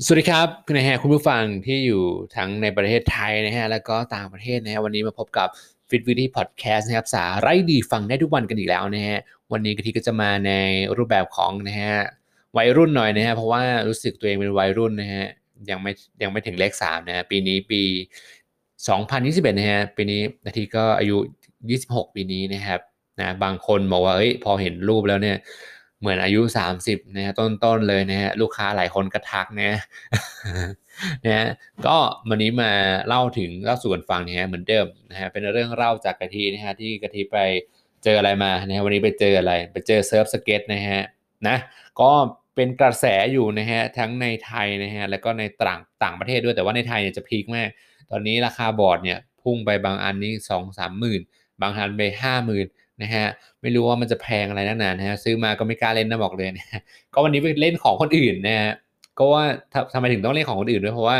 สวัสดีครับนะฮคุณผู้ฟังที่อยู่ทั้งในประเทศไทยนะฮะแล้วก็ต่างประเทศนะฮะวันนี้มาพบกับ Fit v i t y Podcast นะครับสาระดีฟังได้ทุกวันกันอีกแล้วนะฮะวันนี้กะทิก็จะมาในรูปแบบของนะฮะวัยรุ่นหน่อยนะฮะเพราะว่ารู้สึกตัวเองเป็นวัยรุ่นนะฮะยังไม่ยังไม่ถึงเลข3นะฮะปีนี้ปี 2021นะฮะปีนี้นาทีก็อายุ 26 ปีนี้นะครับนะบางคนบอกว่าเอ้ยพอเห็นรูปแล้วเนี่ย เหมือนอายุ 30นะฮะต้นๆเลยนะฮะลูกค้าหลายคนก็ทักนะนะฮะก็วันนี้มาเล่าถึงเล่าสู่กันฟังนะฮะเหมือนเดิมนะฮะเป็นเรื่องเล่าจากกะทินะฮะที่กะทิไปเจออะไรมานะฮะวันนี้ไปเจออะไร ไปเจอ surf skate นะฮะนะก็เป็นกระแสอยู่นะฮะทั้งในไทยนะฮะแล้วก็ในต่างต่างประเทศด้วยแต่ว่าในไทยเนี่ยจะ peak มาก ตอนนี้ราคาบอร์ดเนี่ยพุ่งไปบางอันนี้สองสามหมื่นบางอันไปห้าหมื่น นะฮะไม่รู้ว่ามันจะแพงอะไรนักหนานะฮะซื้อมาก็ไม่กล้าเล่นนะบอกเลยนะก็วันนี้ไปเล่นของคนอื่นนะฮะก็ว่าทำไมถึงต้องเล่นของคนอื่นด้วยเพราะว่า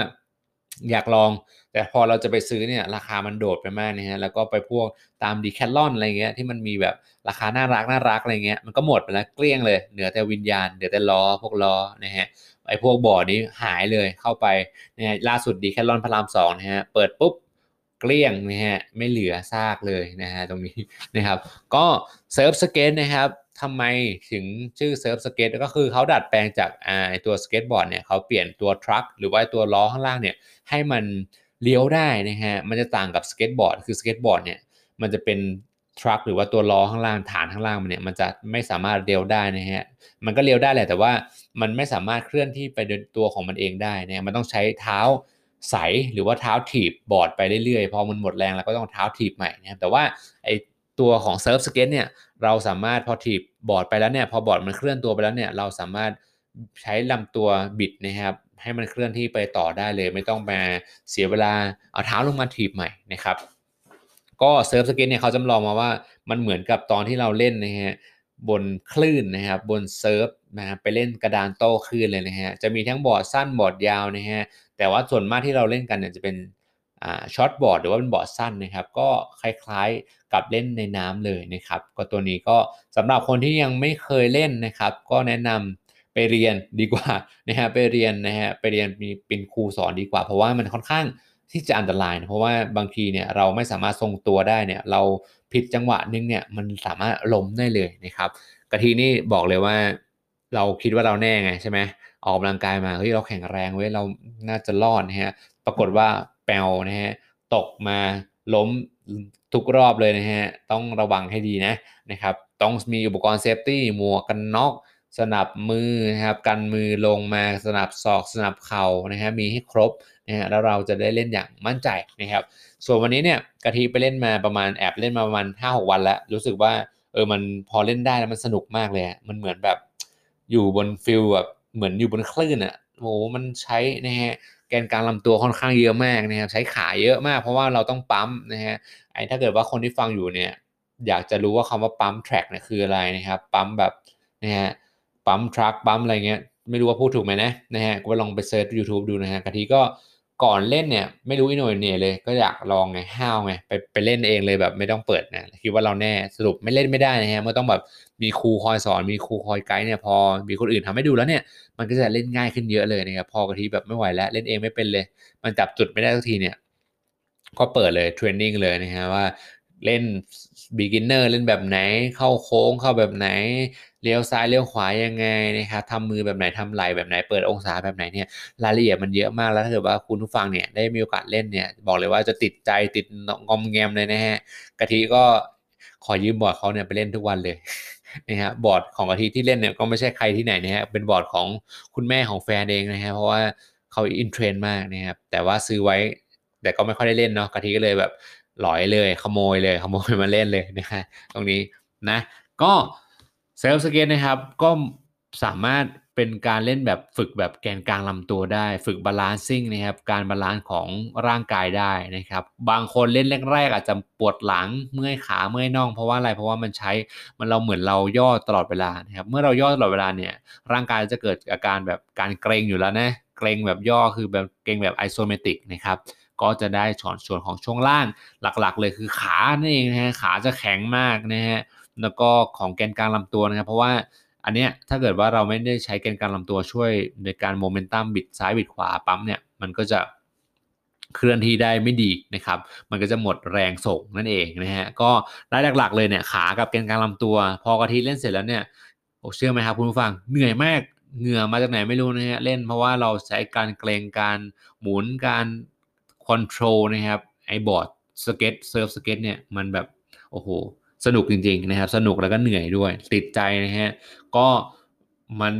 อยากลองแต่พอเราจะไปซื้อเนี่ยราคามันโดดไปมากนะฮะแล้วก็ไปพวกตามดีแคลลอนอะไรเงี้ยที่มันมีแบบราคาน่ารักน่ารักอะไรเงี้ยมันก็หมดไปแล้วเกลี้ยงเลยเหลือแต่วิญญาณเหลือแต่ล้อพวกล้อนะฮะไอ้พวกบ่อนี้หายเลยเข้าไปนะฮะล่าสุดดีแคลลอนพระรามสองนะฮะเปิดปุ๊บ เกลี้ยงนะฮะไม่เหลือซากเลยนะฮะตรงนี้นะครับ ก็เซิร์ฟสเก็ตนะครับทำไมถึงชื่อเซิร์ฟสเก็ตก็คือเขาดัดแปลงจากอ่าตัวสเก็ตบอร์ดเนี่ยเขาเปลี่ยนตัว truck หรือว่าตัวล้อข้างล่างเนี่ยให้มันเลี้ยวได้นะฮะมันจะต่างกับสเก็ตบอร์ดคือสเก็ตบอร์ดเนี่ยมันจะเป็น truck หรือว่าตัวล้อข้างล่างฐานข้างล่างมันเนี่ยมันจะไม่สามารถเลี้ยวได้นะฮะมันก็เลี้ยวได้แหละแต่ว่ามันไม่สามารถเคลื่อนที่ไปโดยตัวของมันเองได้นะมันต้องใช้เท้า ไสหรือว่าเท้าถีบบอร์ดไปเรื่อยๆ พอมันหมดแรงแล้วก็ต้องเท้าถีบใหม่นะครับแต่ว่าไอตัวของเซิร์ฟสเก็ตเนี่ยเราสามารถพอถีบบอร์ดไปแล้วเนี่ยพอบอร์ดมันเคลื่อนตัวไปแล้วเนี่ยเราสามารถใช้ลำตัวบิดนะครับให้มันเคลื่อนที่ไปต่อได้เลย ไม่ต้องมาเสียเวลาเอาเท้าลงมาถีบใหม่นะครับก็เซิร์ฟสเก็ตเนี่ยเขาจำลองมาว่ามันเหมือนกับตอนที่เราเล่นนะฮะ บนคลื่นนะครับบน surf นะไปเล่นกระดานโต้คลื่นเลยนะฮะจะมีทั้งบอร์ดสั้นบอร์ดยาวนะฮะแต่ว่าส่วนมากที่เราเล่นกันเนี่ยจะเป็นช็อตบอร์ดหรือว่าเป็นบอร์ดสั้นนะครับ ก็คล้ายๆกับเล่นในน้ำเลยนะครับ ก็ตัวนี้ก็สำหรับคนที่ยังไม่เคยเล่นนะครับ ก็แนะนำไปเรียนดีกว่านะฮะไปเรียนนะฮะไปเรียนมีเป็นครูสอนดีกว่า เพราะว่ามันค่อนข้าง ที่จะอันตรายนะเพราะว่าบางทีเนี่ยเราไม่สามารถทรงตัวได้เนี่ยเราผิดจังหวะนึงเนี่ยมันสามารถล้มได้เลยนะครับกะทีนี่บอกเลยว่าเราคิดว่าเราแน่ไงใช่ไหมออกกำลังกายมาเฮ้ยเราแข็งแรงเว้ยเราน่าจะรอดนะฮะปรากฏว่าแปลวนะฮะตกมาล้มทุกรอบเลยนะฮะต้องระวังให้ดีนะนะครับต้องมีอุปกรณ์เซฟตี้หมวกกันน็อกสนับมือนะครับกันมือลงมาสนับศอกสนับเข่านะฮะมีให้ครบ นะฮะแล้วเราจะได้เล่นอย่างมั่นใจนะครับส่วนวันนี้เนี่ยกะทิไปเล่นมาประมาณแอบเล่นมาประมาณห้าหกวันแล้ว รู้สึกว่าเออมันพอเล่นได้แล้วมันสนุกมากเลยมันเหมือนแบบอยู่บน feel แบบเหมือนอยู่บนคลื่นอะโอ้มันใช้นะฮะแกนกลางลำตัวค่อนข้างเยอะมากนะครับใช้ขาเยอะมากเพราะว่าเราต้องปั๊มนะฮะไอ้ถ้าเกิดว่าคนที่ฟังอยู่เนี่ยอยากจะรู้ว่าคำว่า pump track เนี่ยคืออะไรนะครับปั๊มแบบนะฮะ pump track pump อะไรเงี้ยไม่รู้ว่าพูดถูกไหมนะนะฮะก็ลองไป search YouTube ดูนะฮะกะทิก็ ก่อนเล่นเนี่ยไม่รู้อีโหน่อีเหน่เลยก็อยากลองไงห้าวไงไปไปเล่นเองเลยแบบไม่ต้องเปิดนะคิดว่าเราแน่สรุปไม่เล่นไม่ได้นะฮะเมื่อต้องแบบมีครูคอยสอนมีครูคอยไกด์เนี่ยพอมีคนอื่นทำให้ดูแล้วเนี่ยมันก็จะเล่นง่ายขึ้นเยอะเลยนะครับพอกะทิแบบไม่ไหวแล้วเล่นเองไม่เป็นเลย มันจับจุดไม่ได้สักทีเนี่ยก็เปิดเลยเทรนนิ่งเลยนะฮะว่าเล่น beginner เล่นแบบไหนเข้าโค้งเข้าแบบไหน เลี้ยวซ้ายเลี้ยวขวายังไงนะครับทำมือแบบไหนทำไหลแบบไหนเปิดองศาแบบไหนเนี่ยรายละเอียดมันเยอะมากแล้วถ้าเกิดว่าคุณผู้ฟังเนี่ยได้มีโอกาสเล่นเนี่ยบอกเลยว่าจะติดใจติดงอมแงมเลยนะฮะกะทิก็ขอยืมบอร์ดเขาเนี่ยไปเล่นทุกวันเลยนะฮะบอร์ดของกะทิที่เล่นเนี่ยก็ไม่ใช่ใครที่ไหนนะฮะเป็นบอร์ดของคุณแม่ของแฟนเองนะฮะเพราะว่าเขา in trend มากนะครับแต่ว่าซื้อไว้แต่ก็ไม่ค่อยได้เล่นเนาะกะทิก็เลยแบบหลอยเลยขโมยเลยขโมยมาเล่นเลยนะฮะตรงนี้นะ ก็ เซิร์ฟสเก็ตนะครับก็สามารถเป็นการเล่นแบบฝึกแบบแกนกลางลำตัวได้ ฝึก balancing นะครับการ balance ของร่างกายได้นะครับบางคนเล่นแรกๆอาจจะปวดหลังเมื่อยขาเมื่อยน่องเพราะว่าอะไรเพราะว่ามันใช้มันเราเหมือนเราย่อตลอดเวลานะครับเมื่อเราย่อตลอดเวลาเนี่ยร่างกายจะเกิดอาการแบบการเกรงอยู่แล้วนะเกรงแบบย่อคือแบบเกรงแบบไอโซเมติกนะครับก็จะได้ส่วนส่วนของช่วงล่างหลักๆ เลยคือขานั่นเองนะฮะขาจะแข็งมากนะฮะ แล้วก็ของแกนกลางลำตัวนะครับ เพราะว่าอันเนี้ยถ้าเกิดว่าเราไม่ได้ใช้แกนกลางลำตัวช่วยในการโมเมนตัมบิดซ้ายบิดขวาปั๊มเนี่ยมันก็จะเคลื่อนที่ได้ไม่ดีนะครับ มันก็จะหมดแรงส่งนั่นเองนะฮะ ก็รายหลักๆเลยเนี่ยขากับแกนกลางลำตัว พอกะทิเล่นเสร็จแล้วเนี่ยโอ้เชื่อไหมครับคุณผู้ฟังเหนื่อยมากเหงื่อมาจากไหนไม่รู้นะฮะเล่นเพราะว่าเราใช้การเกร็งการหมุนการ control นะครับไอ้บอร์ดสเก็ตเซิร์ฟสเก็ตเนี่ยมันแบบโอ้โห สนุกจริงๆนะครับ สนุกแล้วก็เหนื่อยด้วย ติดใจนะฮะก็มัน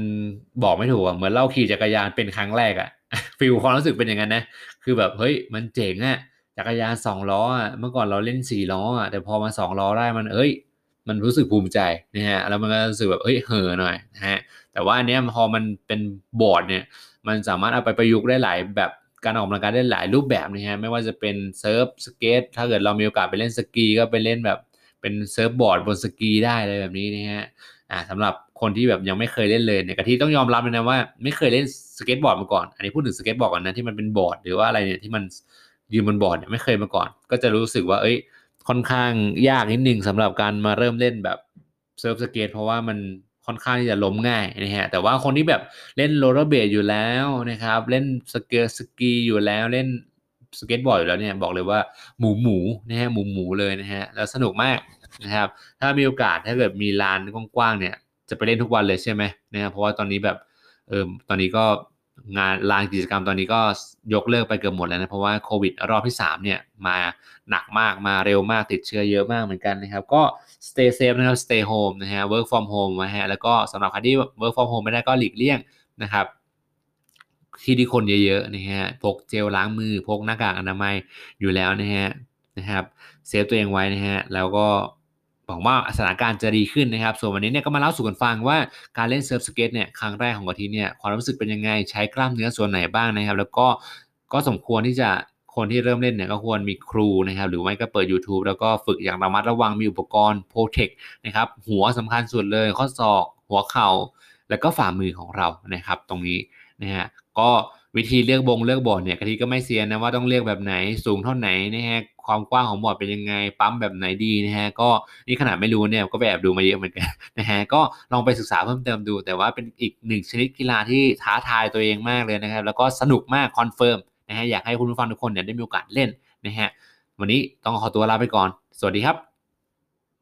บอกไม่ถูกอะเหมือนเราขี่จักรยานเป็นครั้งแรกอะ feel ความรู้สึกเป็นอย่างนั้นนะคือแบบเฮ้ยมันเจ๋งอะจักรยานสองล้ออะเมื่อก่อนเราเล่นสี่ล้ออะแต่พอมาสองล้อได้มันเอ้ย มันรู้สึกภูมิใจนะฮะแล้วมันก็รู้สึกแบบเฮ้ยเห่อหน่อยนะฮะแต่ว่าอันเนี้ยพอมันเป็นบอร์ดเนี่ย มันสามารถเอาไปประยุกต์ได้หลายแบบการออกกำลังกายได้หลายรูปแบบนะฮะไม่ว่าจะเป็นเซิร์ฟสเกตถ้าเกิดเรามีโอกาสไปเล่นสกีก็ไปเล่นแบบ เป็น surfboard บนสกีได้เลยแบบนี้นะฮะอ่าสำหรับคนที่แบบยังไม่เคยเล่นเลยเนี่ยกะทิต้องยอมรับเลยนะว่าไม่เคยเล่นสเก็ตบอร์ดมาก่อน อันนี้พูดถึงสเก็ตบอร์ดก่อนนะที่มันเป็นบอร์ดหรือว่าอะไรเนี่ยที่มันยืนบนบอร์ดเนี่ยไม่เคยมาก่อน ก็จะรู้สึกว่าเอ้ยค่อนข้างยากนิดนึงสำหรับการมาเริ่มเล่นแบบเซิร์ฟสเก็ตเพราะว่ามันค่อนข้างที่จะล้มง่ายนะฮะแต่ว่าคนที่แบบเล่นโรลเลอร์เบดอยู่แล้วนะครับ เล่นสเกตสกีอยู่แล้วเล่น สเก็ตบอร์ดอยู่แล้วเนี่ยบอกเลยว่าหมูหมูนะฮะหมูหมูเลยนะฮะแล้วสนุกมากนะครับ ถ้ามีโอกาสถ้าเกิดมีลานกว้างๆเนี่ย จะไปเล่นทุกวันเลยใช่ไหมนะครับเพราะว่าตอนนี้แบบเออตอนนี้ก็งานลานกิจกรรมตอนนี้ก็ยกเลิกไปเกือบหมดแล้วนะเพราะว่าโควิดรอบที่ 3 เนี่ยมาหนักมากมาเร็วมากติดเชื้อเยอะมากเหมือนกันนะครับ ก็ stay safe นะครับ stay home นะฮะ work from home นะฮะแล้วก็สำหรับใครที่ work from home ไม่ได้ก็หลีกเลี่ยงนะครับ ที่ที่คนเยอะๆนะฮะพกเจลล้างมือพกหน้ากากอนามัยอยู่แล้วนะฮะนะครับ save ตัวเองไว้นะฮะแล้วก็หวังว่าสถานการณ์จะดีขึ้นนะครับ ส่วนวันนี้เนี่ยก็มาเล่าสู่กันฟังว่าการเล่นเซิร์ฟสเก็ตเนี่ยครั้งแรกของกะทิเนี่ยความรู้สึกเป็นยังไงใช้กล้ามเนื้อส่วนไหนบ้างนะครับ แล้วก็ก็สมควรที่จะคนที่เริ่มเล่นเนี่ยก็ควรมีครูนะครับ หรือไม่ก็เปิด YouTube แล้วก็ฝึกอย่างระมัดระวังมีอุปกรณ์ protectนะครับ หัวสำคัญสุดเลยข้อศอก หัวเข่า แล้วก็ฝ่ามือของเรานะครับ ตรงนี้นะฮะ ก็วิธีเลือกบงเลือกบอร์ดเนี่ยกะทิก็ไม่เซียนนะว่าต้องเลือกแบบไหนสูงเท่าไหนนะฮะความกว้างของบอร์ดเป็นยังไงปั๊มแบบไหนดีนะฮะก็นี่ขนาดไม่รู้เนี่ยก็ไปแอบดูมาเยอะเหมือนกันนะฮะก็ลองไปศึกษาเพิ่มเติมดู แต่ว่าเป็นอีกหนึ่งชนิดกีฬาที่ท้าทายตัวเองมากเลยนะครับแล้วก็สนุกมาก confirm นะฮะอยากให้คุณผู้ฟังทุกคนเนี่ยได้มีโอกาสเล่นนะฮะวันนี้ต้องขอตัวลาไปก่อน สวัสดีครับ